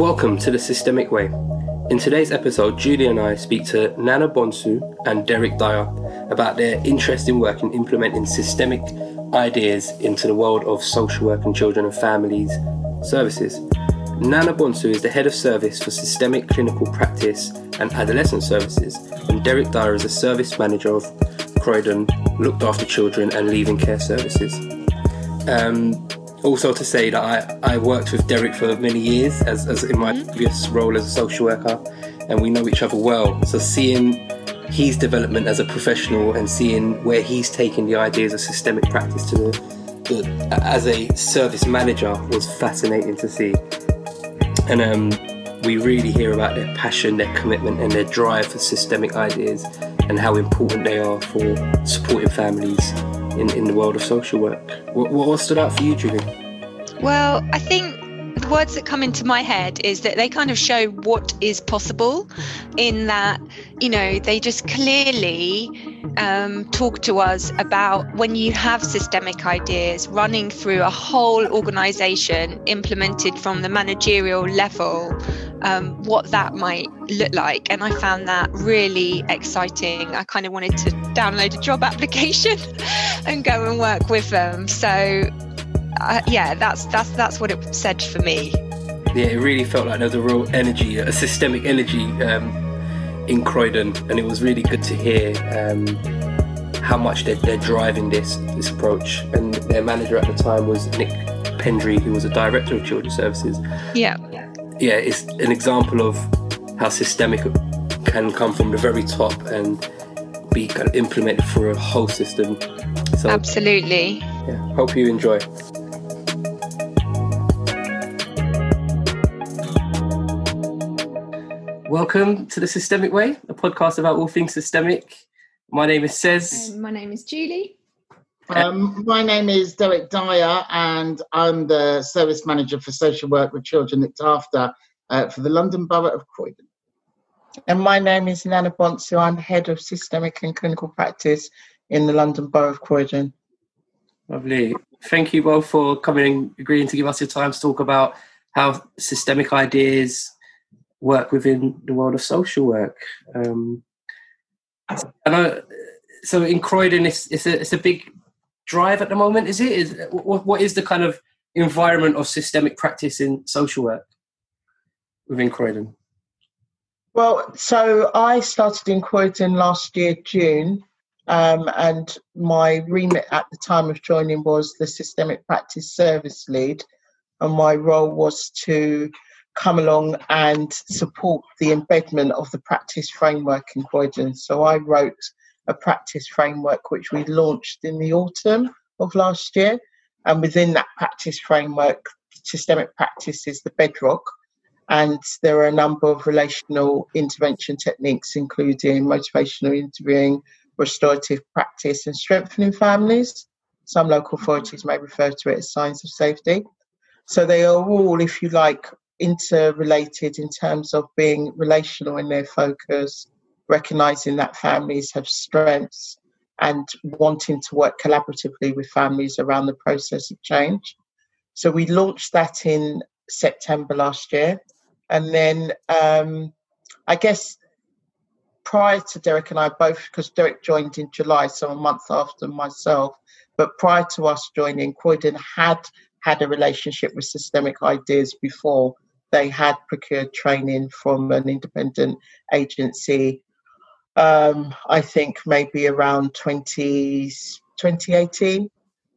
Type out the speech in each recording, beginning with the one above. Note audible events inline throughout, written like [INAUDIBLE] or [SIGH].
Welcome to the Systemic Way. In today's episode, Julie and I speak to Nana Bonsu and Derek Dyer about their interesting work in implementing systemic ideas into the world of social work and children and families services. Nana Bonsu is the head of service for systemic clinical practice and adolescent services, and Derek Dyer is a service manager of Croydon, looked after children and leaving care services. Um, also to say that I, I worked with Derek for many years as, as in my mm-hmm. previous role as a social worker and we know each other well. So seeing his development as a professional and seeing where he's taken the ideas of systemic practice to the, the as a service manager was fascinating to see. And um, we really hear about their passion, their commitment, and their drive for systemic ideas and how important they are for supporting families in, in the world of social work. What, what stood out for you, Julie? Well, I think the words that come into my head is that they kind of show what is possible in that, you know, they just clearly um, talk to us about when you have systemic ideas running through a whole organization implemented from the managerial level um, what that might look like. And I found that really exciting. I kind of wanted to download a job [LAUGHS] application and go and work with them. So, uh, yeah, that's that's that's what it said for me. Yeah, it really felt like there was a real energy, a systemic energy um, in Croydon, and it was really good to hear. Um, how much they're, they're driving this this approach, and their manager at the time was Nick Pendry, who was a director of children's services. Yeah, yeah, it's an example of how systemic can come from the very top and be kind of implemented for a whole system. So, Absolutely. Yeah, hope you enjoy. Welcome to the Systemic Way, a podcast about all things systemic. My name is Cez. my name is Julie. Um, my name is Derek Dyer, and I'm the service manager for social work with children looked after uh, for the London Borough of Croydon. And my name is Nana Bonsu. I'm head of systemic and clinical practice in the London Borough of Croydon. Lovely. Thank you both for coming and agreeing to give us your time to talk about how systemic ideas work within the world of social work. Um, I. So in Croydon, it's it's a it's a big drive at the moment? Is it? Is what, what is the kind of environment of systemic practice in social work within Croydon? Well, so I started in Croydon last year, June, um, and my remit at the time of joining was the systemic practice service lead, and my role was to come along and support the embedment of the practice framework in Croydon. So I wrote a practice framework which we launched in the autumn of last year. And within that practice framework, systemic practice is the bedrock. And there are a number of relational intervention techniques, including motivational interviewing, restorative practice, and strengthening families. Some local authorities may refer to it as signs of safety. So they are all, if you like, interrelated in terms of being relational in their focus, recognizing that families have strengths and wanting to work collaboratively with families around the process of change. So we launched that in September last year. And then um, I guess prior to Derek and I both, because Derek joined in July, so a month after myself, but prior to us joining, Croydon had had a relationship with Systemic Ideas before. They had procured training from an independent agency um, I think maybe around 20, 2018.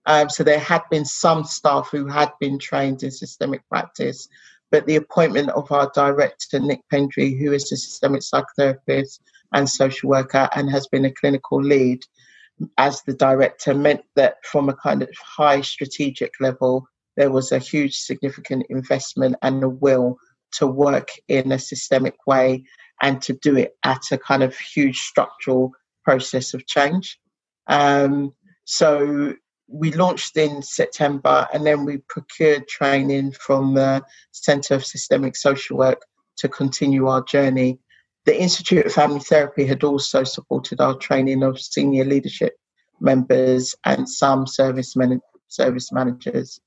Um, so there had been some staff who had been trained in systemic practice, but the appointment of our director, Nick Pendry, who is a systemic psychotherapist and social worker and has been a clinical lead as the director, meant that from a kind of high strategic level, there was a huge significant investment and a will to work in a systemic way and to do it at a kind of huge structural process of change. Um, so we launched in September and then we procured training from the Centre of Systemic Social Work to continue our journey. The Institute of Family Therapy had also supported our training of senior leadership members and some service, man- service managers.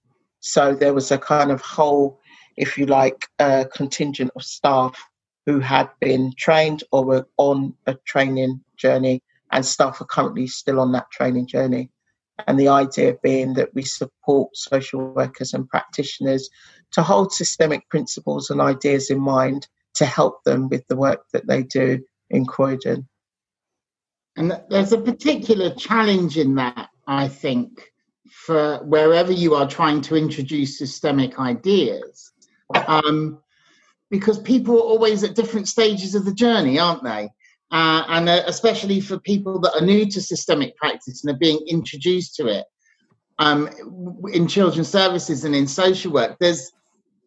So there was a kind of whole if you like, a contingent of staff who had been trained or were on a training journey, and staff are currently still on that training journey. And the idea being that we support social workers and practitioners to hold systemic principles and ideas in mind to help them with the work that they do in Croydon. And there's a particular challenge in that, I think, for wherever you are trying to introduce systemic ideas. Um, because people are always at different stages of the journey, aren't they? Uh, and uh, especially for people that are new to systemic practice and are being introduced to it um, in children's services and in social work, there's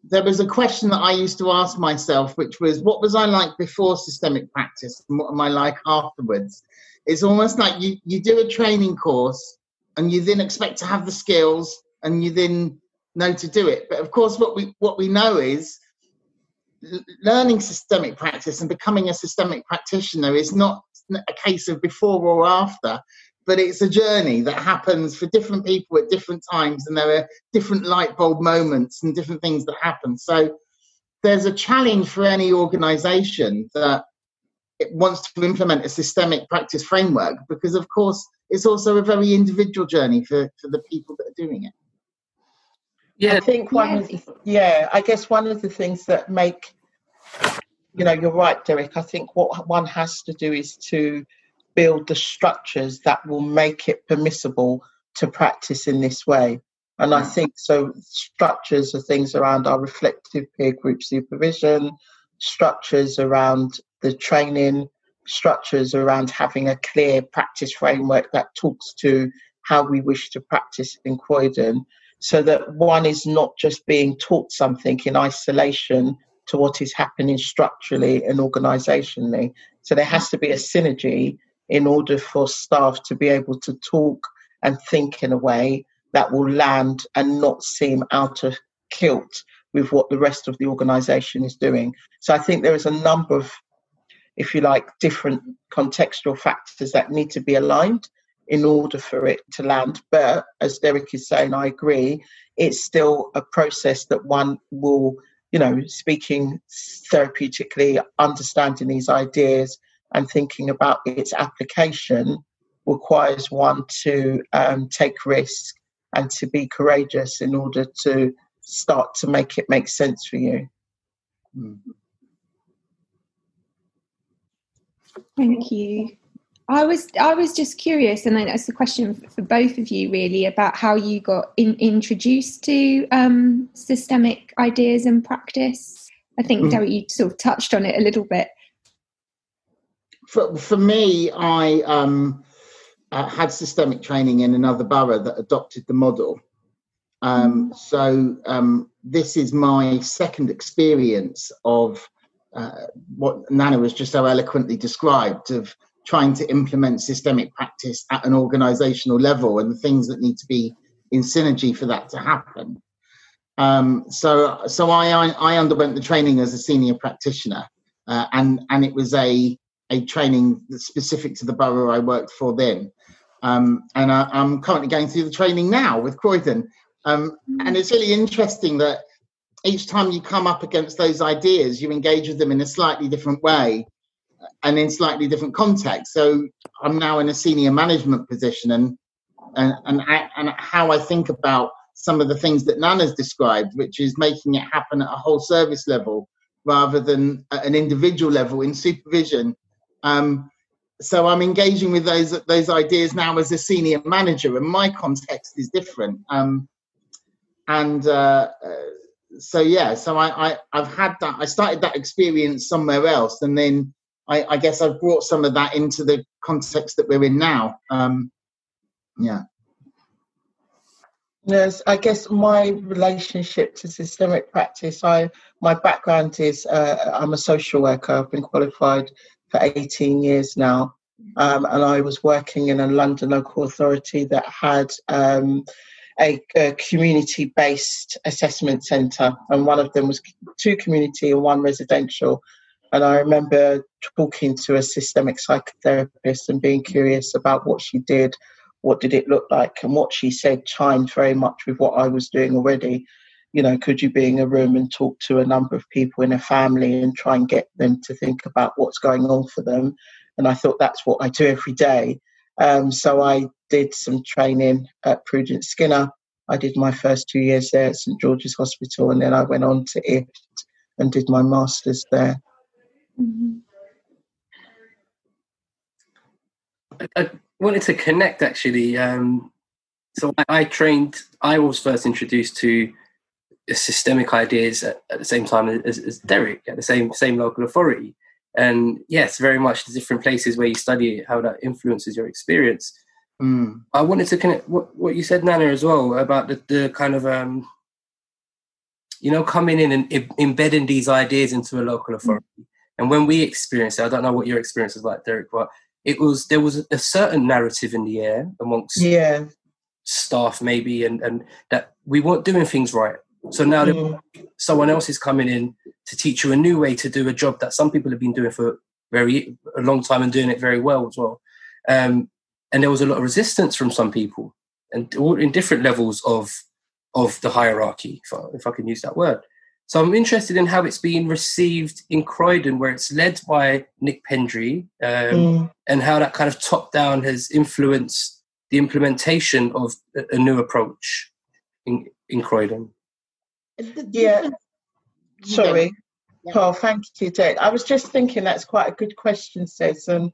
there was a question that I used to ask myself, which was, what was I like before systemic practice, and what am I like afterwards? It's almost like you you do a training course, and you then expect to have the skills, and you then know to do it. But of course, what we what we know is learning systemic practice and becoming a systemic practitioner is not a case of before or after, but it's a journey that happens for different people at different times, and there are different light bulb moments and different things that happen. So there's a challenge for any organization that it wants to implement a systemic practice framework because, of course, it's also a very individual journey for, for the people that are doing it. Yeah, I think one of the, yeah, I guess one of the things that make you know, you're right, Derek. I think what one has to do is to build the structures that will make it permissible to practice in this way. And I think so. Structures are things around our reflective peer group supervision, structures around the training, structures around having a clear practice framework that talks to how we wish to practice in Croydon, so that one is not just being taught something in isolation to what is happening structurally and organisationally. So there has to be a synergy in order for staff to be able to talk and think in a way that will land and not seem out of kilt with what the rest of the organisation is doing. So I think there is a number of, if you like, different contextual factors that need to be aligned in order for it to land. But as Derek is saying, I agree, it's still a process that one will you know, speaking therapeutically, understanding these ideas and thinking about its application requires one to um, take risk and to be courageous in order to start to make it make sense for you. Thank you. I was I was just curious, and that's a question for both of you, really, about how you got in, introduced to um, systemic ideas and practice. I think mm. Derek, you sort of touched on it a little bit. For for me, I um, uh, had systemic training in another borough that adopted the model. Um, mm. so um, this is my second experience of uh, what Nana was just so eloquently described of trying to implement systemic practice at an organizational level and the things that need to be in synergy for that to happen. Um, so, so I, I underwent the training as a senior practitioner, uh, and and it was a a training specific to the borough I worked for then. Um, and I, am currently going through the training now with Croydon. Um, and it's really interesting that each time you come up against those ideas, you engage with them in a slightly different way and in slightly different context. So I'm now in a senior management position, and and and, I, and how I think about some of the things that Nana's described, which is making it happen at a whole service level rather than at an individual level in supervision. Um, so I'm engaging with those those ideas now as a senior manager, and my context is different. Um, and uh, so yeah, so I, I I've had that. I started that experience somewhere else, and then I, I, guess I've brought some of that into the context that we're in now. Um, yeah. Yes, I guess my relationship to systemic practice. I my background is uh, I'm a social worker. I've been qualified for 18 years now, um, and I was working in a London local authority that had um, a, a community-based assessment centre, and one of them was two community and one residential. And I remember talking to a systemic psychotherapist and being curious about what she did, what did it look like, and what she said chimed very much with what I was doing already. you know, could you be in a room and talk to a number of people in a family and try and get them to think about what's going on for them? And I thought that's what I do every day. Um, so I did some training at Prudence Skynner. I did my first two years there at St George's Hospital, and then I went on to IFT and did my master's there. Mm-hmm. I wanted to connect actually. Um, so I, I, trained. I was first introduced to systemic ideas at, at the same time as, as, Derek at the same same local authority. And yes, very much the different places where you study how that influences your experience. Mm. I wanted to connect what, what you said, Nana, as well about the, the kind of um, you know coming in and I- embedding these ideas into a local authority. Mm. And when we experience it, I don't know what your experience is like, Derek, but it was there was a certain narrative in the air amongst yeah. staff maybe and and that we weren't doing things right so now mm. someone else is coming in to teach you a new way to do a job that some people have been doing for very a long time and doing it very well as well um, and there was a lot of resistance from some people and all in different levels of of the hierarchy if I, if I can use that word so I'm interested in how it's being received in Croydon, where it's led by Nick Pendry, um, mm. and how that kind of top down has influenced the implementation of a, new approach in, in Croydon. Yeah. Sorry. Yeah. Paul, thank you, Jake. I was just thinking that's quite a good question, Cez. And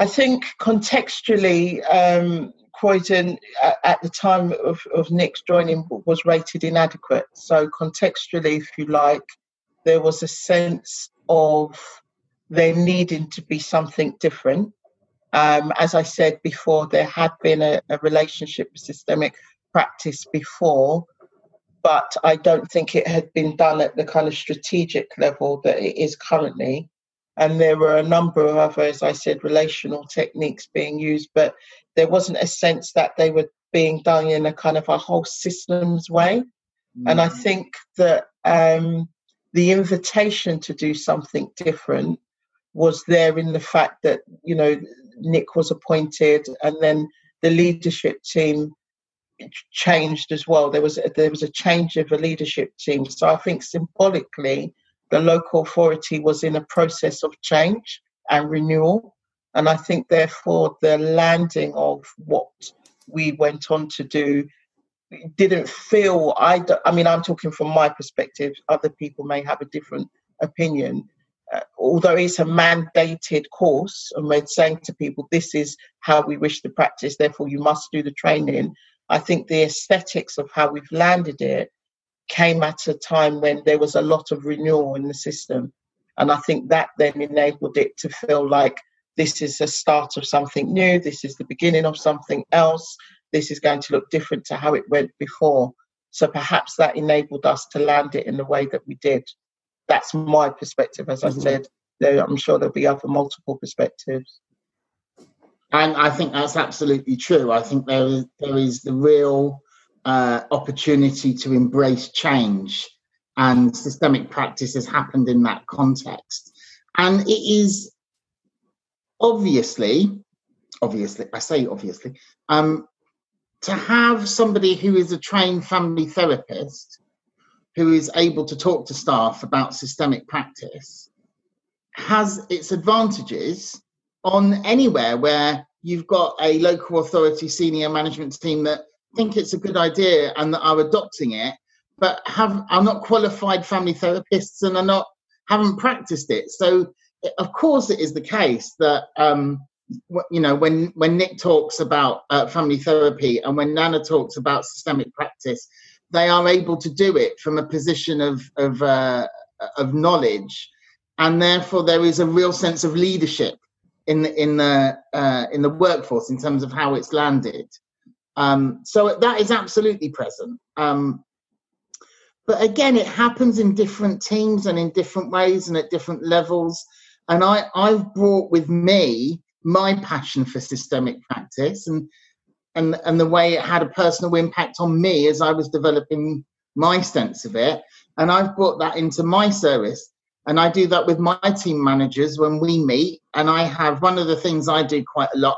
I think contextually, um, Croydon at the time of, of Nick's joining was rated inadequate. So contextually, if you like, there was a sense of there needing to be something different. Um, as I said before, there had been a, a relationship systemic practice before, but I don't think it had been done at the kind of strategic level that it is currently. And there were a number of other, as I said, relational techniques being used, but there wasn't a sense that they were being done in a kind of a whole systems way. Mm. And I mm. think that um, the invitation to do something different was there in the fact that, you know, Nick was appointed and then the leadership team changed as well. There was a, there was a change of a leadership team. So I think symbolically, the local authority was in a process of change and renewal. And I think, therefore, the landing of what we went on to do didn't feel, I, I mean, I'm talking from my perspective, other people may have a different opinion. Uh, although it's a mandated course, and we're saying to people, this is how we wish to practice, therefore, you must do the training. I think the aesthetics of how we've landed it came at a time when there was a lot of renewal in the system. And I think that then enabled it to feel like this is a start of something new, this is the beginning of something else, this is going to look different to how it went before. So perhaps that enabled us to land it in the way that we did. That's my perspective, as mm-hmm. I said. There, I'm sure there'll be other multiple perspectives. And I think that's absolutely true. I think there is there is the real uh, opportunity to embrace change, and systemic practice has happened in that context. And it is obviously, obviously, I say obviously, um, to have somebody who is a trained family therapist who is able to talk to staff about systemic practice has its advantages on anywhere where you've got a local authority senior management team that think it's a good idea and that are adopting it but have are not qualified family therapists and are not haven't practiced it so of course, it is the case that um, you know when when Nick talks about uh, family therapy and when Nana talks about systemic practice, they are able to do it from a position of of uh, of knowledge, and therefore there is a real sense of leadership in the in the uh, in the workforce in terms of how it's landed. Um, so that is absolutely present. Um, but again, it happens in different teams and in different ways and at different levels. And I, I've brought with me my passion for systemic practice and and and the way it had a personal impact on me as I was developing my sense of it. And I've brought that into my service. And I do that with my team managers when we meet. And I have one of the things I do quite a lot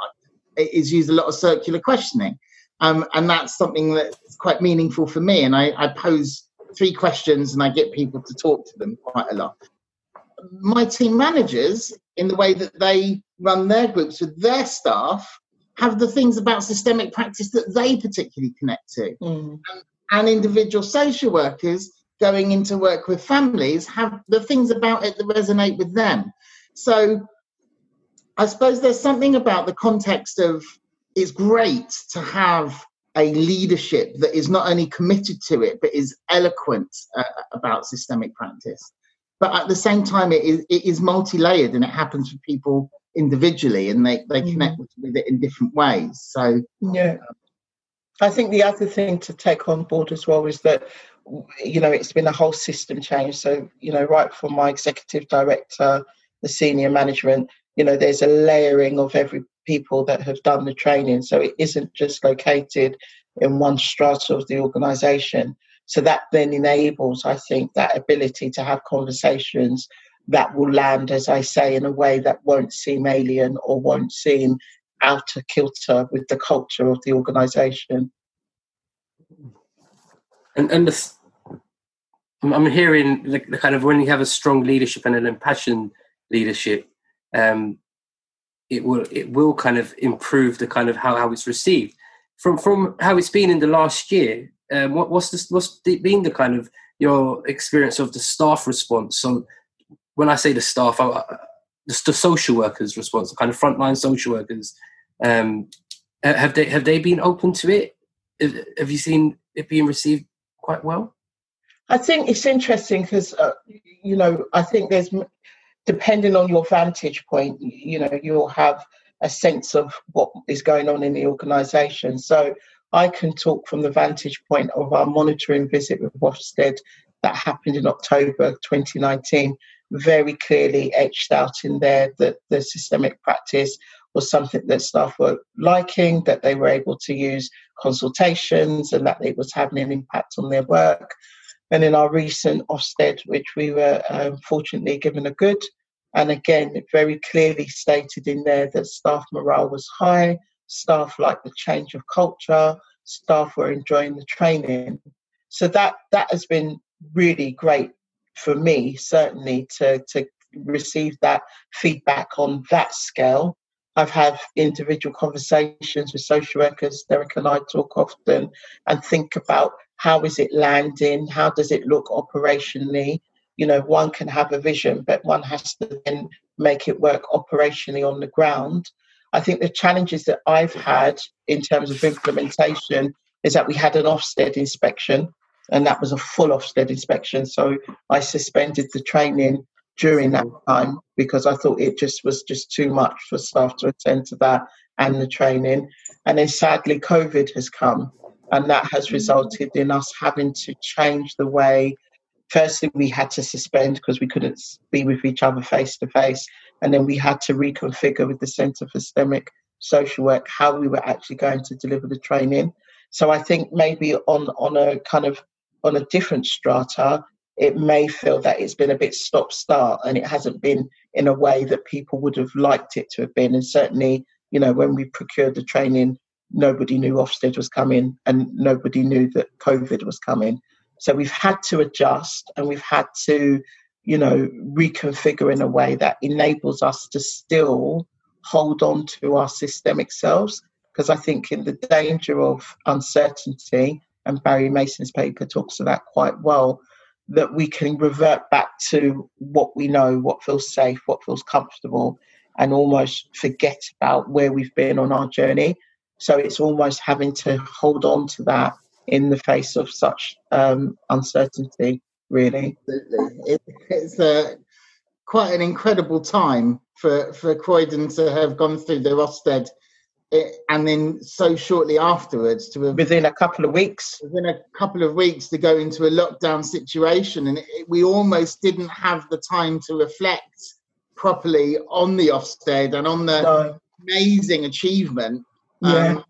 is use a lot of circular questioning. Um, and that's something that's quite meaningful for me. And I, I pose three questions and I get people to talk to them quite a lot. My team managers, in the way that they run their groups with their staff, have the things about systemic practice that they particularly connect to. Mm. And, and individual social workers going into work with families have the things about it that resonate with them. So I suppose there's something about the context of it's great to have a leadership that is not only committed to it but is eloquent uh, about systemic practice. But at the same time it is, it is multi-layered and it happens for people individually and they, they mm. connect with it in different ways. So yeah. I think the other thing to take on board as well is that you know it's been a whole system change. So you know right from my executive director the senior management you know there's a layering of every people that have done the training. So it isn't just located in one strata of the organization. So that then enables i think that ability to have conversations that will land as i say in a way that won't seem alien or won't seem out of kilter with the culture of the organization. And and the, i'm hearing the, the kind of when you have a strong leadership and an impassioned leadership um, it will it will kind of improve the kind of how, how it's received from from how it's been in the last year. Um, what, what's this? What's been the kind of your experience of the staff response? So when I say the staff, I, the, the social workers' response, the kind of frontline social workers, um, have they have they been open to it? Have you seen it being received quite well? I think it's interesting because uh, you know I think there's depending on your vantage point, you know, you'll have a sense of what is going on in the organization. So I can talk from the vantage point of our monitoring visit with Ofsted that happened in October 2019, very clearly etched out in there that the systemic practice was something that staff were liking, that they were able to use consultations, and that it was having an impact on their work. And in our recent Ofsted, which we were um, fortunately given a good, and again, it very clearly stated in there that staff morale was high, staff liked the change of culture, staff were enjoying the training. So that that has been really great for me, certainly to to receive that feedback on that scale. I've had individual conversations with social workers. Derek and I talk often and think about how is it landing? How does it look operationally? You know, one can have a vision, but one has to then make it work operationally on the ground. I think the challenges that I've had in terms of implementation is that we had an Ofsted inspection, and that was a full Ofsted inspection. So I suspended the training during that mm-hmm. time because I thought it just was just too much for staff to attend to that and the training. And then sadly, COVID has come, and that has mm-hmm. resulted in us having to change the way. Firstly, we had to suspend because we couldn't be with each other face to face, and then we had to reconfigure with the Centre for Systemic Social Work how we were actually going to deliver the training. So I think maybe on on a kind of on a different strata, it may feel that it's been a bit stop start and it hasn't been in a way that people would have liked it to have been. And certainly, you know, when we procured the training, nobody knew Ofsted was coming and nobody knew that COVID was coming. So we've had to adjust and we've had to, you know, reconfigure in a way that enables us to still hold on to our systemic selves. Because I think in the danger of uncertainty, and Barry Mason's paper talks of that quite well, that we can revert back to what we know, what feels safe, what feels comfortable, and almost forget about where we've been on our journey so it's almost having to hold on to that in the face of such um, uncertainty, really. It, it's a, quite an incredible time for, for Croydon to have gone through the Ofsted it, and then so shortly afterwards to have, within a couple of weeks within a couple of weeks to go into a lockdown situation and it, we almost didn't have the time to reflect properly on the Ofsted and on the no. amazing achievement yeah. Um,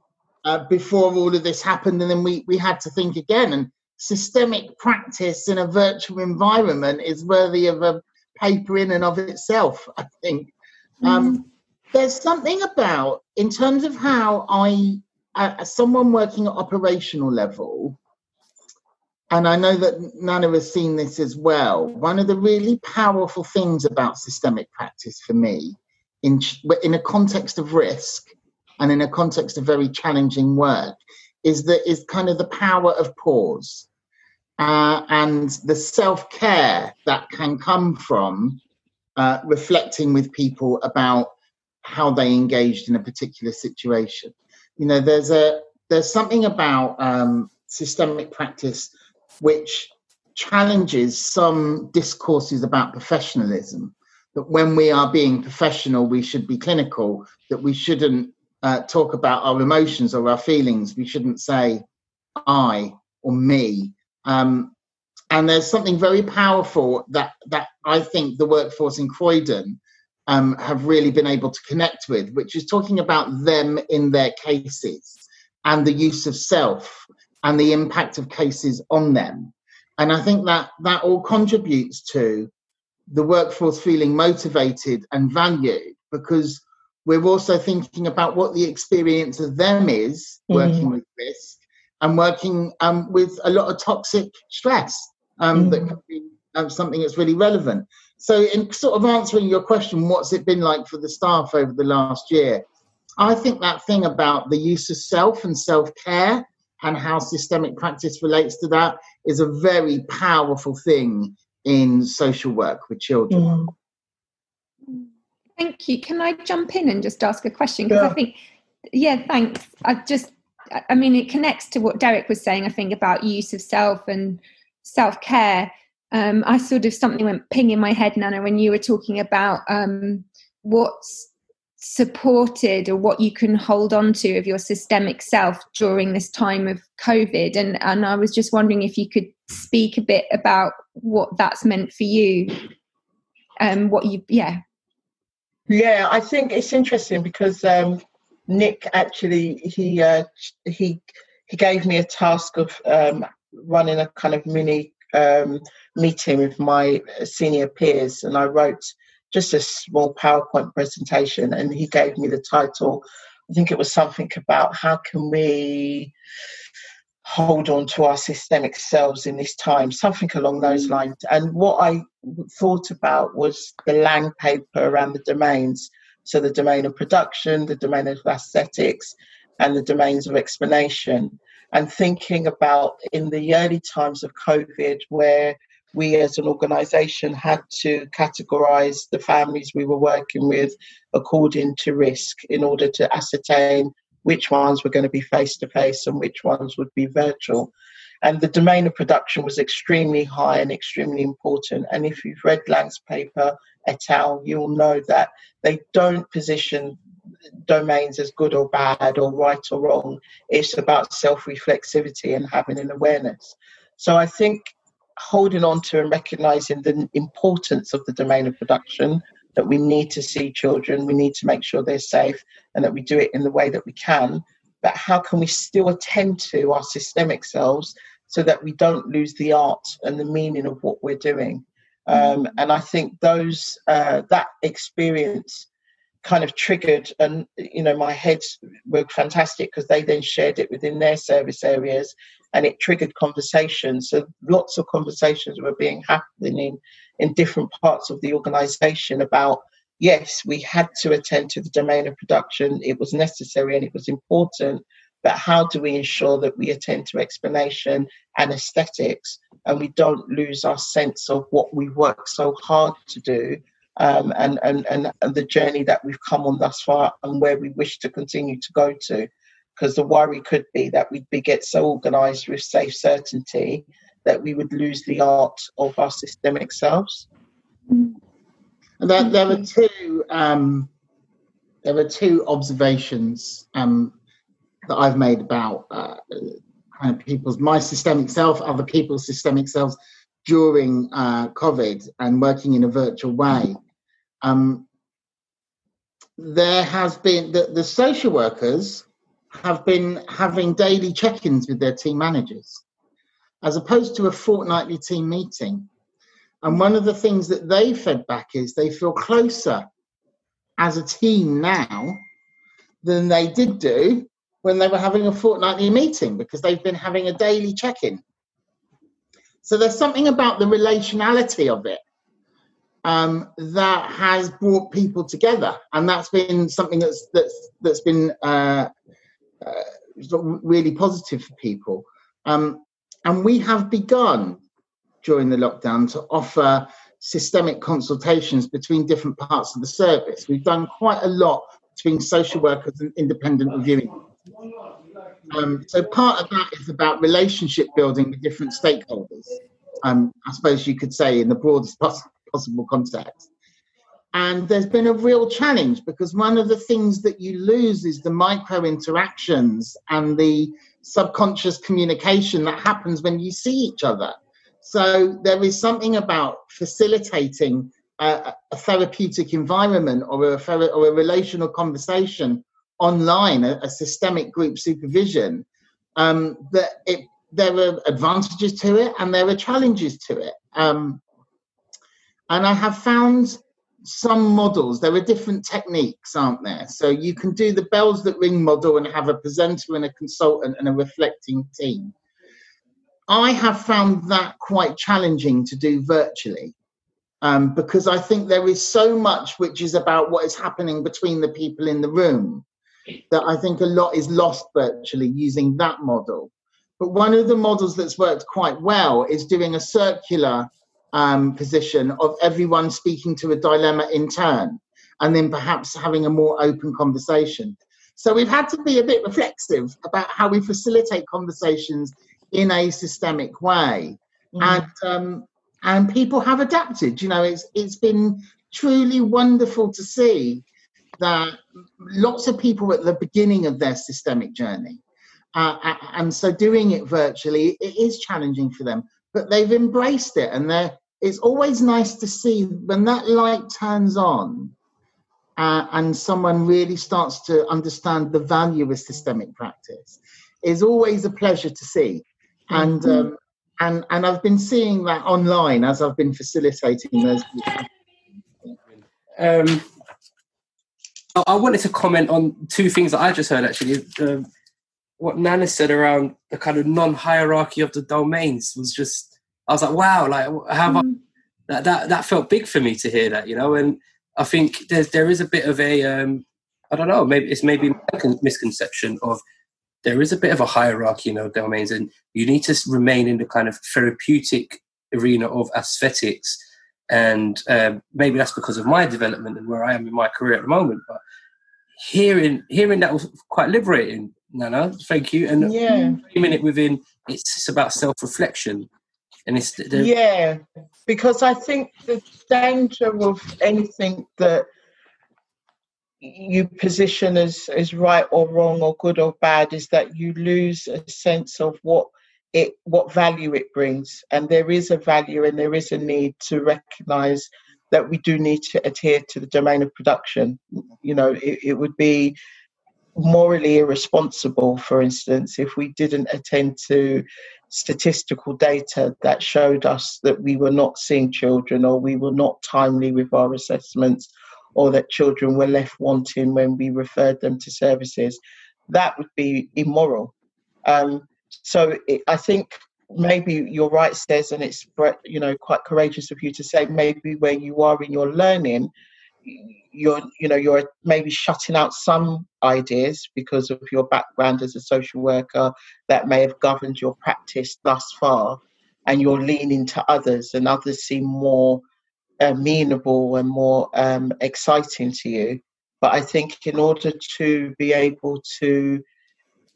uh, before all of this happened, and then we we had to think again. And systemic practice in a virtual environment is worthy of a paper in and of itself. I think mm. um, there's something about in terms of how I, as someone working at operational level, and I know that Nana has seen this as well. One of the really powerful things about systemic practice for me, in in a context of risk and in a context of very challenging work, is that is kind of the power of pause uh, and the self care that can come from uh, reflecting with people about how they engaged in a particular situation. You know, there's a there's something about um, systemic practice which challenges some discourses about professionalism. That when we are being professional, we should be clinical. That we shouldn't uh, talk about our emotions or our feelings. We shouldn't say I or me. Um, and there's something very powerful that that I think the workforce in Croydon um, have really been able to connect with, which is talking about them in their cases and the use of self and the impact of cases on them. And I think that that all contributes to the workforce feeling motivated and valued because we're also thinking about what the experience of them is working mm-hmm. with risk and working um, with a lot of toxic stress um, mm. that can be um, something that's really relevant. So, in sort of answering your question, what's it been like for the staff over the last year? I think that thing about the use of self and self care and how systemic practice relates to that is a very powerful thing in social work with children. Mm. Thank you. Can I jump in and just ask a question? Because yeah. I think, yeah, thanks. I just, I mean, it connects to what Derek was saying, I think, about use of self and self care, um, I sort of something went ping in my head, Nana, when you were talking about um, what's supported or what you can hold on to of your systemic self during this time of COVID. And, and I was just wondering if you could speak a bit about what that's meant for you. Um, what you, yeah. Yeah, I think it's interesting because um, Nick actually he uh, he he gave me a task of um, running a kind of mini um, meeting with my senior peers, and I wrote just a small PowerPoint presentation, and he gave me the title. I think it was something about how can we hold on to our systemic selves in this time, something along those mm. lines. And what I thought about was the Lang paper around the domains. So the domain of production, the domain of aesthetics, and the domains of explanation and thinking about in the early times of COVID, where we as an organization had to categorize the families we were working with according to risk in order to ascertain which ones were going to be face to face and which ones would be virtual. And the domain of production was extremely high and extremely important. And if you've read Lang's paper et al., you'll know that they don't position domains as good or bad or right or wrong. It's about self reflexivity and having an awareness. So I think holding on to and recognizing the importance of the domain of production, that we need to see children, we need to make sure they're safe, and that we do it in the way that we can. But how can we still attend to our systemic selves so that we don't lose the art and the meaning of what we're doing? Um, and I think those uh, that experience kind of triggered and you know my heads were fantastic because they then shared it within their service areas and it triggered conversations. So lots of conversations were being happening in, in different parts of the organization about yes we had to attend to the domain of production. It was necessary and it was important but how do we ensure that we attend to explanation and aesthetics and we don't lose our sense of what we work so hard to do um, and, and, and, and the journey that we've come on thus far and where we wish to continue to go to. Because the worry could be that we'd be, get so organised with safe certainty that we would lose the art of our systemic selves. And there, there are two um, there are two observations um, that I've made about uh, kind of people's my systemic self, other people's systemic selves, during uh, COVID and working in a virtual way, um, there has been the, the social workers have been having daily check-ins with their team managers as opposed to a fortnightly team meeting. And one of the things that they fed back is they feel closer as a team now than they did do when they were having a fortnightly meeting because they've been having a daily check in. So there's something about the relationality of it um, that has brought people together, and that's been something that's that's that's been uh, uh, really positive for people. Um, and we have begun during the lockdown to offer systemic consultations between different parts of the service. We've done quite a lot between social workers and independent reviewing. Um, so part of that is about relationship building with different stakeholders. Um, I suppose you could say in the broadest possible context. And there's been a real challenge because one of the things that you lose is the micro interactions and the subconscious communication that happens when you see each other. So there is something about facilitating a, a therapeutic environment or a, or a relational conversation online, a, a systemic group supervision, um, that it, there are advantages to it and there are challenges to it. Um, and I have found some models, there are different techniques, aren't there? So you can do the bells that ring model and have a presenter and a consultant and a reflecting team. I have found that quite challenging to do virtually um, because I think there is so much which is about what is happening between the people in the room that I think a lot is lost virtually using that model. But one of the models that's worked quite well is doing a circular um, position of everyone speaking to a dilemma in turn and then perhaps having a more open conversation. So we've had to be a bit reflexive about how we facilitate conversations in a systemic way. Mm. And um, and people have adapted. You know, it's it's been truly wonderful to see that lots of people at the beginning of their systemic journey. Uh, and so doing it virtually, it is challenging for them, but they've embraced it and they're it's always nice to see when that light turns on uh, and someone really starts to understand the value of systemic practice is always a pleasure to see and mm-hmm. um, and and I've been seeing that online as I've been facilitating those. Um, I wanted to comment on two things that I just heard actually. Uh, what Nana said around the kind of non-hierarchy of the domains was just I was like, wow, like how mm. that that that felt big for me to hear that, you know. And I think there's there is a bit of a um, I don't know, maybe it's maybe misconception of there is a bit of a hierarchy in our domains, and you need to remain in the kind of therapeutic arena of aesthetics. And um, maybe that's because of my development and where I am in my career at the moment. But hearing hearing that was quite liberating, Nana. Thank you. And yeah, framing it within it's about self reflection and it's the, yeah because i think the danger of anything that you position as as right or wrong or good or bad is that you lose a sense of what it what value it brings. And there is a value and there is a need to recognize that we do need to adhere to the domain of production. You know it, it would be morally irresponsible for instance if we didn't attend to statistical data that showed us that we were not seeing children or we were not timely with our assessments or that children were left wanting when we referred them to services, that would be immoral. Um, so it, I think maybe you're right, Cez, and it's you know quite courageous of you to say maybe where you are in your learning, you're you know you're maybe shutting out some ideas because of your background as a social worker that may have governed your practice thus far and you're leaning to others and others seem more amenable and more um, exciting to you. But i think in order to be able to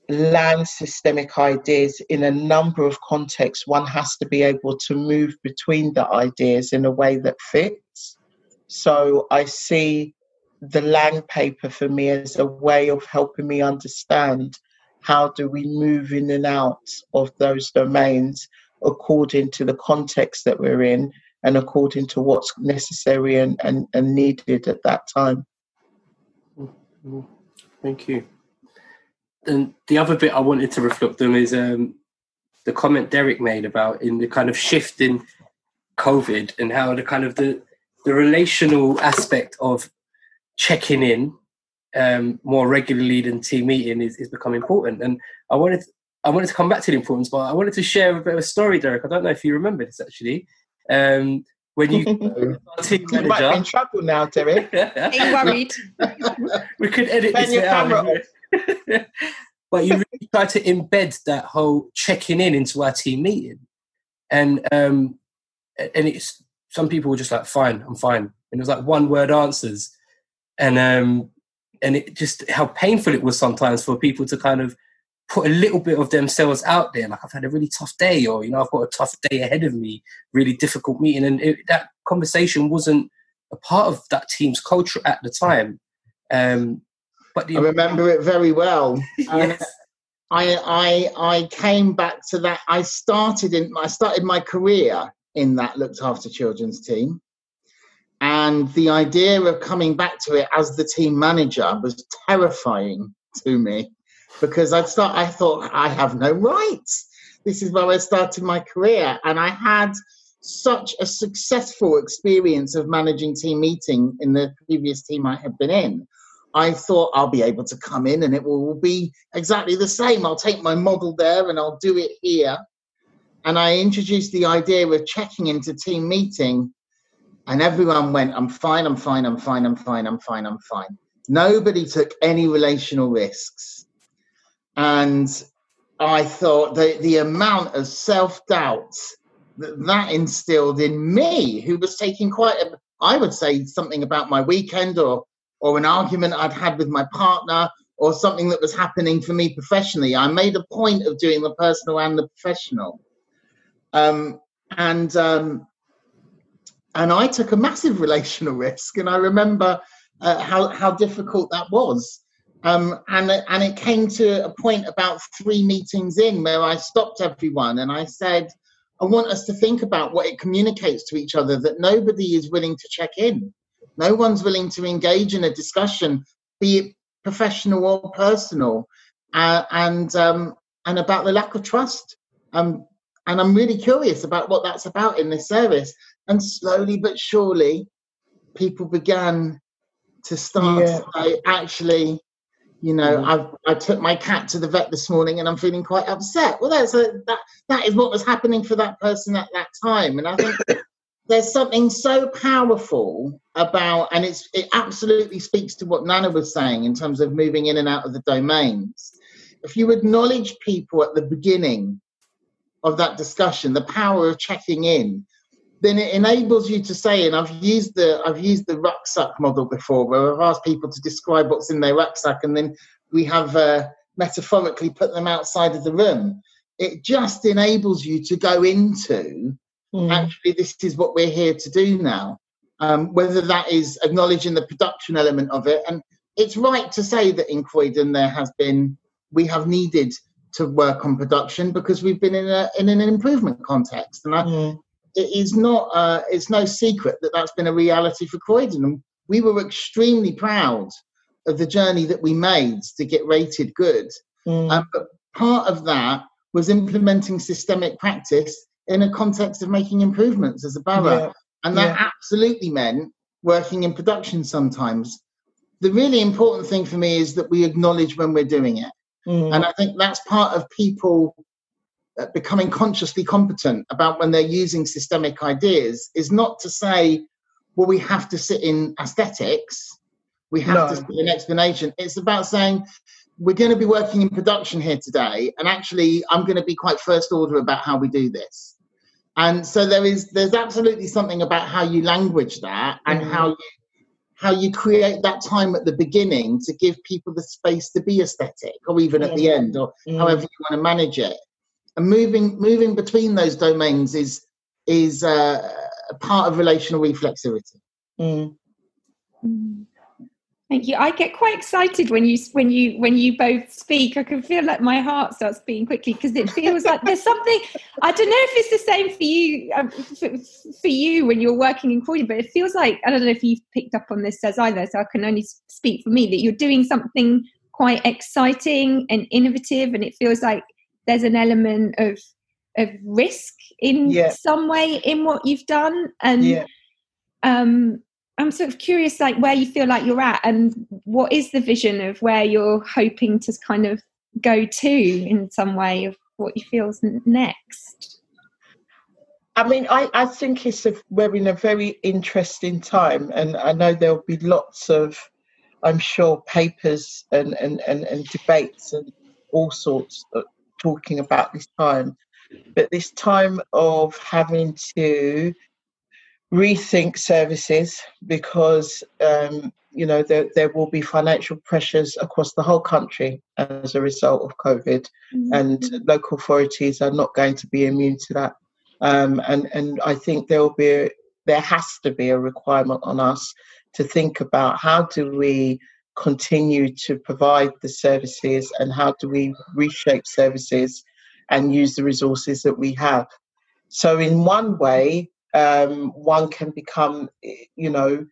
land systemic ideas in a number of contexts one has to be able to move between the ideas in a way that fits so I see the Lang paper for me as a way of helping me understand how do we move in and out of those domains according to the context that we're in and according to what's necessary and, and, and needed at that time. Mm-hmm. Thank you. And the other bit I wanted to reflect on is um, the comment Derek made about in the kind of shift in COVID and how the kind of the the relational aspect of checking in um, more regularly than team meeting is, is become important. And I wanted, I wanted to come back to the importance, but I wanted to share a bit of a story, Derek. I don't know if you remember this actually. Um, when you [LAUGHS] team manager, you might be in trouble now, Terry. [LAUGHS] Ain't worried. [LAUGHS] we could edit Turn this out. but you really try to embed that whole checking in into our team meeting, and um, and it's some people were just like, "Fine, I'm fine," and it was like one word answers, and um, and it just how painful it was sometimes for people to kind of put a little bit of themselves out there. Like I've had a really tough day, or you know, I've got a tough day ahead of me, really difficult meeting, and it, that conversation wasn't a part of that team's culture at the time. Um, but the, I remember it very well. [LAUGHS] yes. I, I I came back to that. I started in I started my career in that looked after children's team, and the idea of coming back to it as the team manager was terrifying to me because I'd start, I thought I have no rights. This is where I started my career, and I had such a successful experience of managing team meeting in the previous team I had been in. I thought I'll be able to come in and it will be exactly the same. I'll take my model there and I'll do it here. And I introduced the idea of checking into team meeting, and everyone went, I'm fine, I'm fine, I'm fine, I'm fine, I'm fine, I'm fine. Nobody took any relational risks. And I thought the, the amount of self doubt that that instilled in me, who was taking quite a, I would say something about my weekend or, or an argument I'd had with my partner or something that was happening for me professionally. I made a point of doing the personal and the professional. Um, and um, and I took a massive [LAUGHS] relational risk, and I remember uh, how how difficult that was. Um, and, and it came to a point about three meetings in where I stopped everyone and I said, I want us to think about what it communicates to each other that nobody is willing to check in. No one's willing to engage in a discussion, be it professional or personal, uh, and um, and about the lack of trust. Um, and I'm really curious about what that's about in this service. And slowly but surely, people began to start yeah. to say, actually, you know, mm. I I took my cat to the vet this morning and I'm feeling quite upset. Well, that's a, that that is what was happening for that person at that time, and I think [COUGHS] there's something so powerful about, and it's it absolutely speaks to what Nana was saying in terms of moving in and out of the domains. If you acknowledge people at the beginning of that discussion, the power of checking in, then it enables you to say, and I've used the I've used the rucksack model before, where I've asked people to describe what's in their rucksack, and then we have uh, metaphorically put them outside of the room. It just enables you to go into mm. actually this is what we're here to do now. Um, whether that is acknowledging the production element of it, and it's right to say that in Croydon there has been we have needed to work on production because we've been in a in an improvement context, and I, mm it is not uh, it's no secret that that's been a reality for Croydon, and we were extremely proud of the journey that we made to get rated good. Mm. Um, but part of that was implementing systemic practice in a context of making improvements as a borough, yeah. and that yeah. absolutely meant working in production sometimes. The really important thing for me is that we acknowledge when we're doing it. Mm. And I think that's part of people becoming consciously competent about when they're using systemic ideas is not to say, well, we have to sit in aesthetics, we have no. to sit in explanation. It's about saying, we're going to be working in production here today, and actually, I'm going to be quite first order about how we do this. And so there is, there's absolutely something about how you language that and mm-hmm. how you how you create that time at the beginning to give people the space to be aesthetic or even at the end or mm. however you want to manage it and moving moving between those domains is is uh, part of relational reflexivity. Mm. Thank you. I get quite excited when you when you when you both speak. I can feel like my heart starts beating quickly because it feels like there's something. I don't know if it's the same for you um, for, for, you when you're working in Croydon, but it feels like I don't know if you've picked up on this as either. So I can only speak for me that you're doing something quite exciting and innovative, and it feels like there's an element of of risk in yeah. some way in what you've done and yeah. um i'm sort of curious like where you feel like you're at and what is the vision of where you're hoping to kind of go to in some way of what you feel's next? I mean, I, I think it's a, we're in a very interesting time, and I know there'll be lots of, I'm sure, papers and, and, and, and debates and all sorts talking about this time. But this time of having to rethink services because um, you know there, there will be financial pressures across the whole country as a result of covid mm-hmm. and local authorities are not going to be immune to that um, and and i think there will be a, there has to be a requirement on us to think about how do we continue to provide the services and how do we reshape services and use the resources that we have so in one way um, one can become, you know,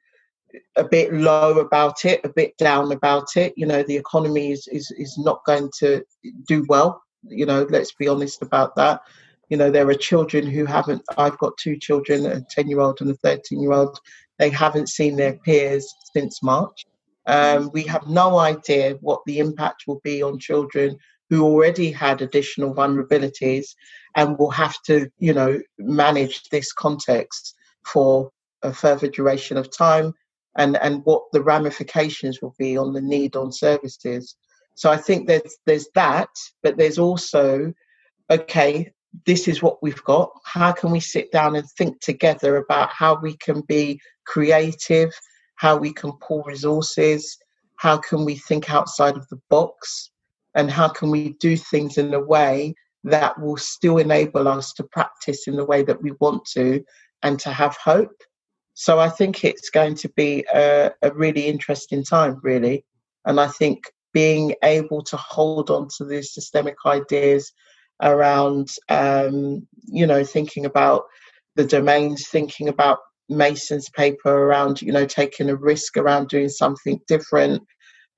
a bit low about it, a bit down about it. You know, the economy is, is, is not going to do well. You know, let's be honest about that. You know, there are children who haven't, I've got two children, a 10 year old and a 13 year old. They haven't seen their peers since March. Um, we have no idea what the impact will be on children who already had additional vulnerabilities and will have to, you know, manage this context for a further duration of time and, and what the ramifications will be on the need on services. So I think there's there's that, but there's also, okay, this is what we've got. How can we sit down and think together about how we can be creative, how we can pull resources, how can we think outside of the box, and how can we do things in a way that will still enable us to practice in the way that we want to and to have hope. So I think it's going to be a, a really interesting time, really. And I think being able to hold on to these systemic ideas around, um, you know, thinking about the domains, thinking about Mason's paper around, you know, taking a risk around doing something different,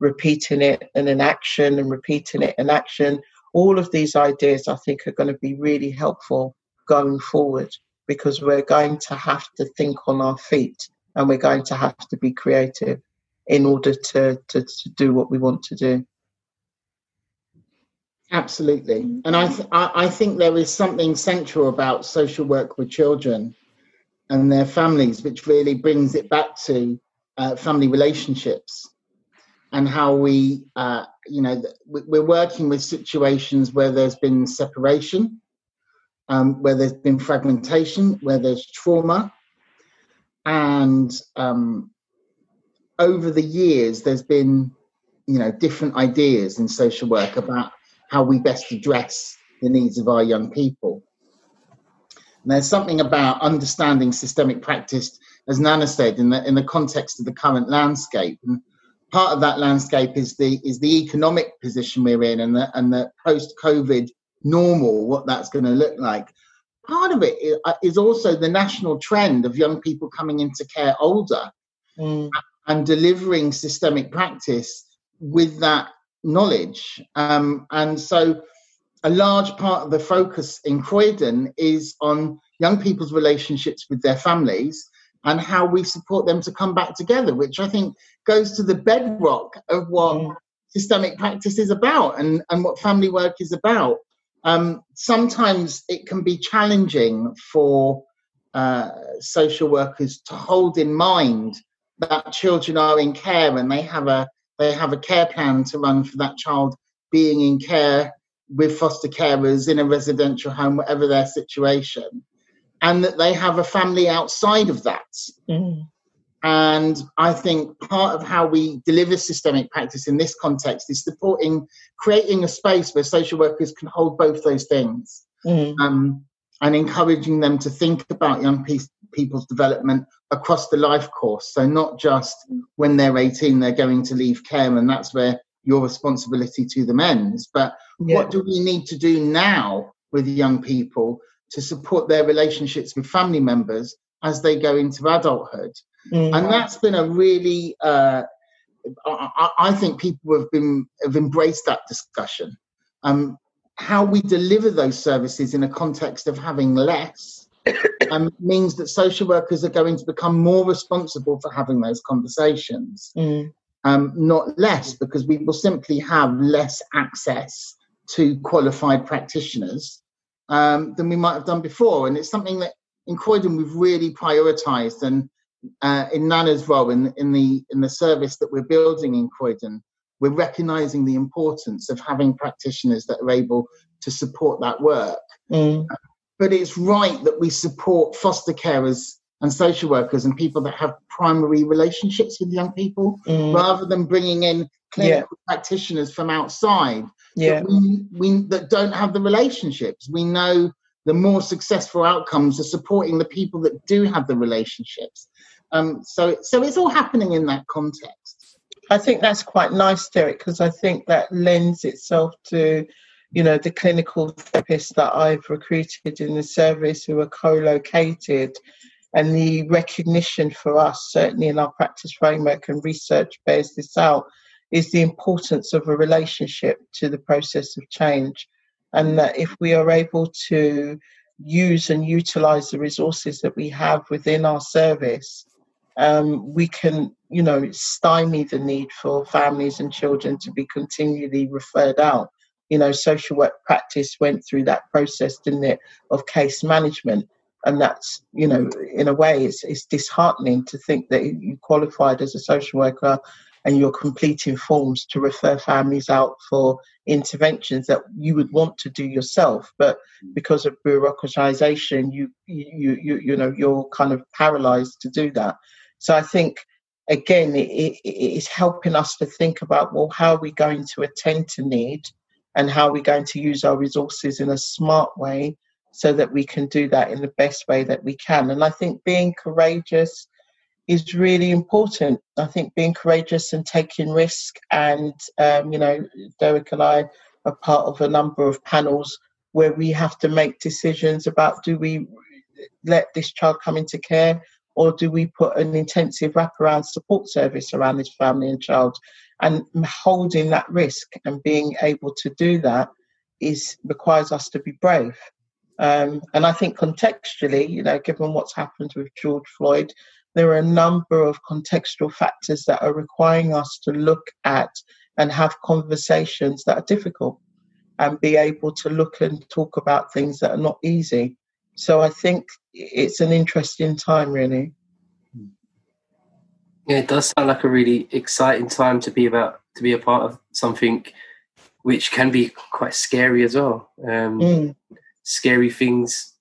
repeating it in an action and repeating it in action. All of these ideas, I think, are going to be really helpful going forward because we're going to have to think on our feet and we're going to have to be creative in order to, to, to do what we want to do. Absolutely. And I, th- I think there is something central about social work with children and their families, which really brings it back to uh, family relationships and how we, uh, you know, we're working with situations where there's been separation, um, where there's been fragmentation, where there's trauma. And um, over the years, there's been, you know, different ideas in social work about how we best address the needs of our young people. And there's something about understanding systemic practice, as Nana said, in the in the context of the current landscape. And part of that landscape is the is the economic position we're in and the and the post COVID normal, what that's going to look like. Part of it uh, also the national trend of young people coming into care older mm. and delivering systemic practice with that knowledge. Um, and so, a large part of the focus in Croydon is on young people's relationships with their families and how we support them to come back together, which I think goes to the bedrock of what mm. systemic practice is about and, and what family work is about. Um, sometimes it can be challenging for uh, social workers to hold in mind that children are in care and they have a they have a care plan to run for that child being in care with foster carers in a residential home, whatever their situation and that they have a family outside of that. Mm. And I think part of how we deliver systemic practice in this context is supporting, creating a space where social workers can hold both those things mm. um, and encouraging them to think about young pe- people's development across the life course. So, not just when they're 18, they're going to leave care, and that's where your responsibility to them ends. But yeah. what do we need to do now with young people to support their relationships with family members as they go into adulthood. Mm-hmm. And that's been a really, uh, I, I, think people have been have embraced that discussion. Um, how we deliver those services in a context of having less [COUGHS] um, means that social workers are going to become more responsible for having those conversations, mm. um, not less, because we will simply have less access to qualified practitioners um, than we might have done before. And it's something that in Croydon we've really prioritised. And uh, in Nana's role in, in the in the service that we're building in Croydon, we're recognising the importance of having practitioners that are able to support that work. Mm. But it's right that we support foster carers and social workers and people that have primary relationships with young people mm. rather than bringing in clinical yeah. practitioners from outside yeah. that, we, we, that don't have the relationships. We know the more successful outcomes are supporting the people that do have the relationships. Um, so, so it's all happening in that context. I think that's quite nice, Derek, because I think that lends itself to, you know, the clinical therapists that I've recruited in the service who are co-located and the recognition for us, certainly in our practice framework and research bears this out, is the importance of a relationship to the process of change. And that if we are able to use and utilize the resources that we have within our service, um, we can, you know, stymie the need for families and children to be continually referred out. You know, social work practice went through that process, didn't it, of case management and that's you know in a way it's, it's disheartening to think that you qualified as a social worker and you're completing forms to refer families out for interventions that you would want to do yourself but mm. because of bureaucratization you you you, you know you're kind of paralyzed to do that so i think again it, it, it's helping us to think about well how are we going to attend to need and how are we going to use our resources in a smart way so that we can do that in the best way that we can. And I think being courageous is really important. I think being courageous and taking risk, and um, you know, Derek and I are part of a number of panels where we have to make decisions about do we let this child come into care or do we put an intensive wraparound support service around this family and child and holding that risk and being able to do that is requires us to be brave um, and I think contextually, you know, given what's happened with George Floyd, there are a number of contextual factors that are requiring us to look at and have conversations that are difficult and be able to look and talk about things that are not easy. So I think it's an interesting time, really. Yeah, it does sound like a really exciting time to be about to be a part of something which can be quite scary as well. Um, mm scary things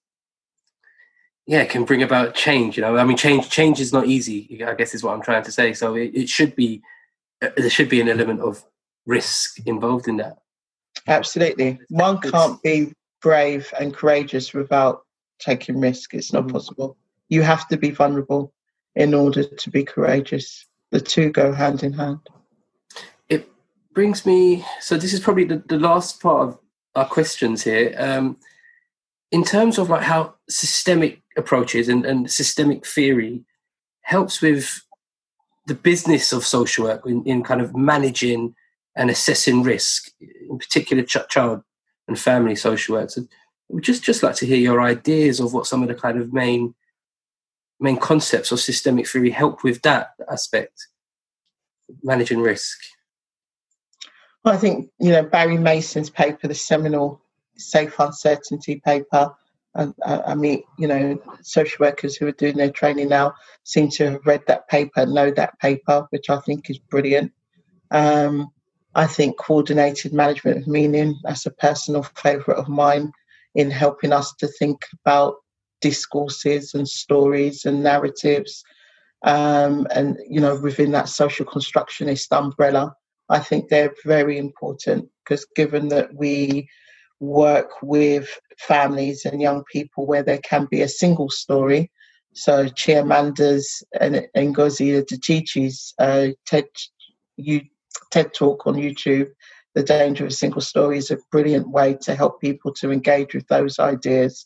yeah can bring about change you know? I mean change change is not easy i guess is what i'm trying to say. So it, it should be uh, there should be an element of risk involved in that. Absolutely. One can't be brave and courageous without taking risk. It's not mm-hmm. possible. You have to be vulnerable in order to be courageous. The two go hand in hand. It brings me so this is probably the, the last part of our questions here. Um, in terms of like how systemic approaches and, and systemic theory helps with the business of social work in, in kind of managing and assessing risk, in particular ch- child and family social work. So we'd just just like to hear your ideas of what some of the kind of main main concepts of systemic theory help with that aspect, managing risk. Well, I think you know Barry Mason's paper, the seminal safe uncertainty paper. And uh, I mean, you know, social workers who are doing their training now seem to have read that paper, know that paper, which I think is brilliant. Um, I think coordinated management of meaning, that's a personal favourite of mine in helping us to think about discourses and stories and narratives. Um, and, you know, within that social constructionist umbrella, I think they're very important because given that we work with families and young people where there can be a single story. So Chimamanda's and Ngozi Adichie's uh, TED, you, TED talk on YouTube, The Danger of Single Story, is a brilliant way to help people to engage with those ideas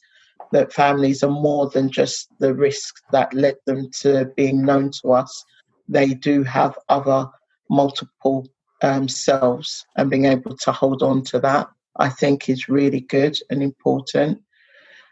that families are more than just the risks that led them to being known to us. They do have other multiple um, selves and being able to hold on to that. I think is really good and important.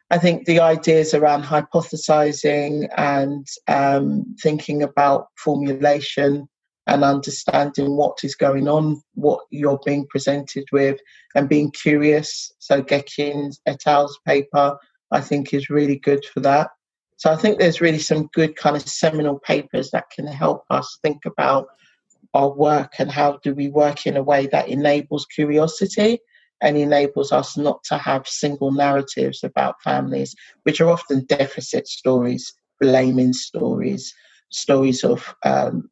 I think the ideas around hypothesizing and um, thinking about formulation and understanding what is going on, what you're being presented with, and being curious. So, Cecchin et al.'s paper, I think, is really good for that. So, I think there's really some good kind of seminal papers that can help us think about our work and how do we work in a way that enables curiosity and enables us not to have single narratives about families, which are often deficit stories, blaming stories, stories of um,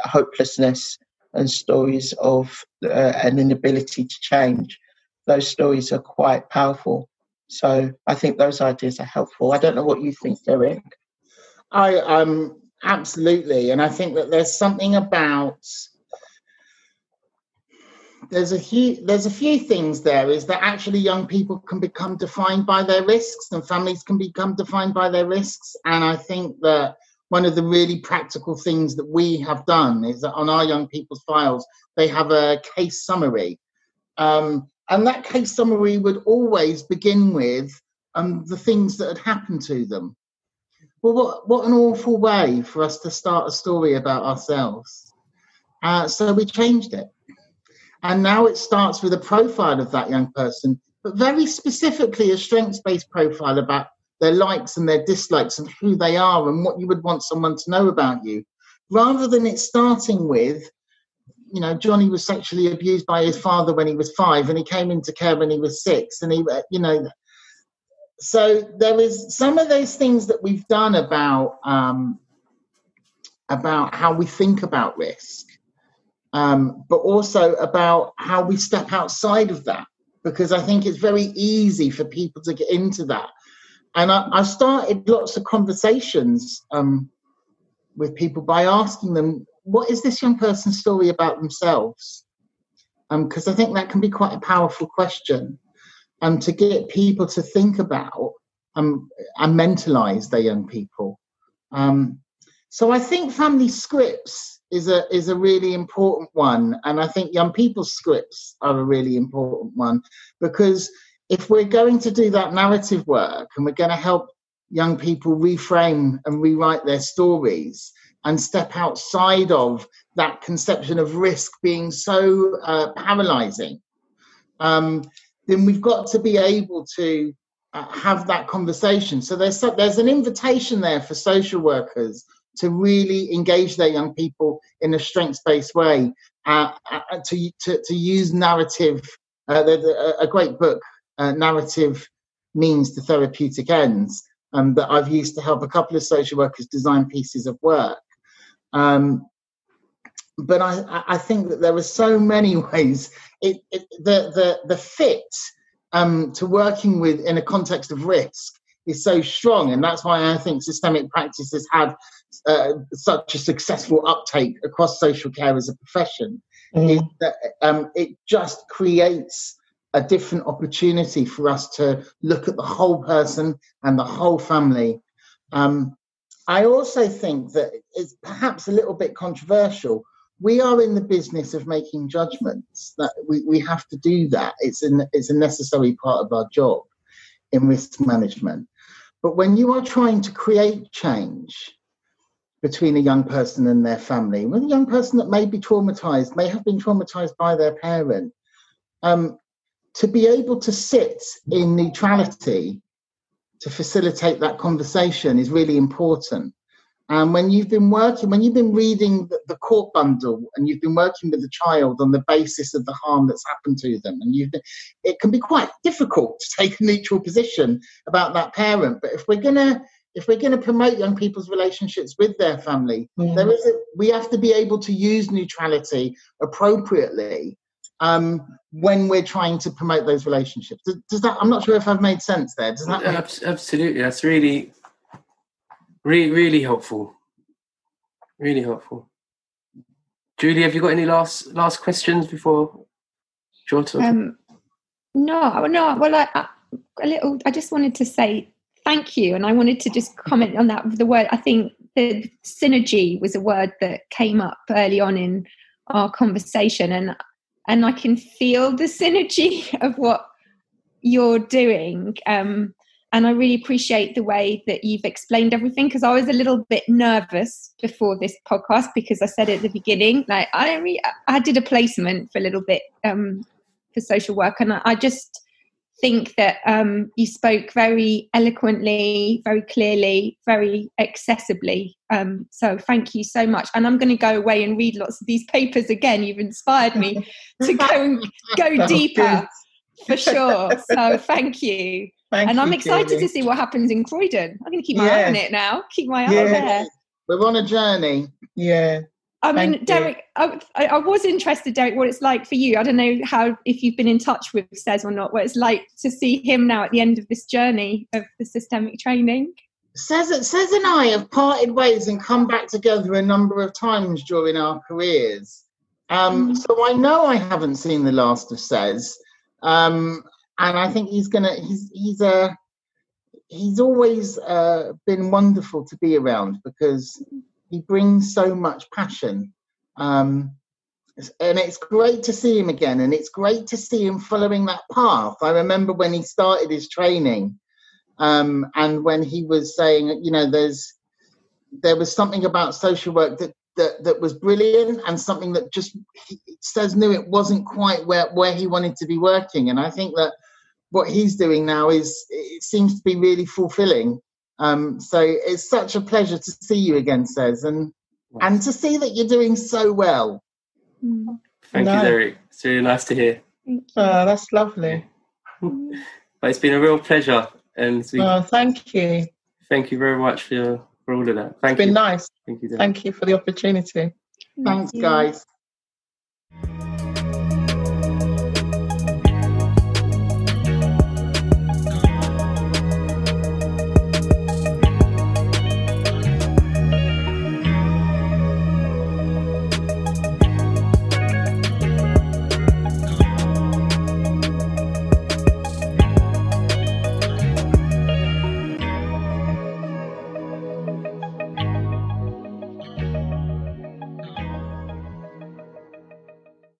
hopelessness, and stories of uh, an inability to change. Those stories are quite powerful. So I think those ideas are helpful. I don't know what you think, Derek. I um absolutely, and I think that there's something about there's a few there's a few things there is that actually young people can become defined by their risks and families can become defined by their risks. And i think that one of the really practical things that we have done is that on our young people's files they have a case summary. Um, and that case summary would always begin with um, the things that had happened to them. Well what, what an awful way for us to start a story about ourselves. Uh, so we changed it and now it starts with a profile of that young person, but very specifically a strengths based profile about their likes and their dislikes and who they are and what you would want someone to know about you, rather than it starting with, you know, Johnny was sexually abused by his father when he was five and he came into care when he was six and he, you know, so there is some of those things that we've done about um, about how we think about risk um, but also about how we step outside of that because I think it's very easy for people to get into that. And I, I started lots of conversations um, with people by asking them, what is this young person's story about themselves? Because um, I think that can be quite a powerful question um, to get people to think about um, and mentalize their young people. Um, so I think family scripts is a is a really important one, and I think young people's scripts are a really important one because if we're going to do that narrative work and we're going to help young people reframe and rewrite their stories and step outside of that conception of risk being so uh, paralyzing, um, then we've got to be able to uh, have that conversation. So there's there's an invitation there for social workers to really engage their young people in a strengths-based way, uh, uh, to, to, to use narrative. Uh, a great book, uh, Narrative Means to Therapeutic Ends, um, that I've used to help a couple of social workers design pieces of work. Um, but I, I think that there are so many [LAUGHS] ways. It, it, the, the, the fit um, to working with in a context of risk is so strong, and that's why I think systemic practice has had uh, such a successful uptake across social care as a profession mm. is that um, it just creates a different opportunity for us to look at the whole person and the whole family. Um, I also think that it's perhaps a little bit controversial. We are in the business of making judgments. That we, we have to do that. It's an it's a necessary part of our job in risk management. But when you are trying to create change, between a young person and their family, with a young person that may be traumatized, may have been traumatized by their parent, um, to be able to sit in neutrality to facilitate that conversation is really important. And when you've been working, when you've been reading the, the, court bundle and you've been working with the child on the basis of the harm that's happened to them, and you've been, it can be quite difficult to take a neutral position about that parent. But if we're going to if we're going to promote young people's relationships with their family, yeah. there is a, we have to be able to use neutrality appropriately um, when we're trying to promote those relationships. Does, does, that? I'm not sure if I've made sense there. Does that? Make... Absolutely, that's really, really, really helpful. Really helpful. Julie, have you got any last last questions before Jordan? Um, no, no. Well, I, I, a little. I just wanted to say thank you. And I wanted to just comment on that. The word, I think the synergy was a word that came up early on in our conversation. And, and I can feel the synergy [LAUGHS] of what you're doing. Um, and I really appreciate the way that you've explained everything because I was a little bit nervous before this podcast because I said at the beginning, like I re- I did a placement for a little bit um, for social work, and I, I just think that um, you spoke very eloquently, very clearly, very accessibly. Um, so thank you so much. And I'm going to go away and read lots of these papers again. You've inspired me [LAUGHS] to go and go deeper for sure. So [LAUGHS] thank you. Thank and I'm excited Julie. to see what happens in Croydon. I'm going to keep my eye on it now. Keep my eye Yeah. on there. We're on a journey. Yeah. I mean, Thank. Derek, I, I was interested, Derek, what it's like for you. I don't know how if you've been in touch with Cez or not. What it's like to see him now at the end of this journey of the systemic training. Cez Cez and I have parted ways and come back together a number of times during our careers. Um, Mm. so I know I haven't seen the last of Cez, um, and I think he's gonna. He's he's a. He's always uh, been wonderful to be around because he brings so much passion, um, and it's great to see him again. And it's great to see him following that path. I remember when he started his training um, and when he was saying, you know, there's there was something about social work that that, that was brilliant and something that just he says knew it wasn't quite where where he wanted to be working. And I think that what he's doing now is it seems to be really fulfilling. Um, so it's such a pleasure to see you again, Cez, and and to see that you're doing so well. Mm, Thank No. you, Derek. It's really nice to hear. thank you. Oh, that's lovely. [LAUGHS] But it's been a real pleasure, and we Oh, thank you. thank you very much for, for all of that. Thank It's been you. nice. Thank you, Derek. Thank you for the opportunity. Thank Thanks, you. guys.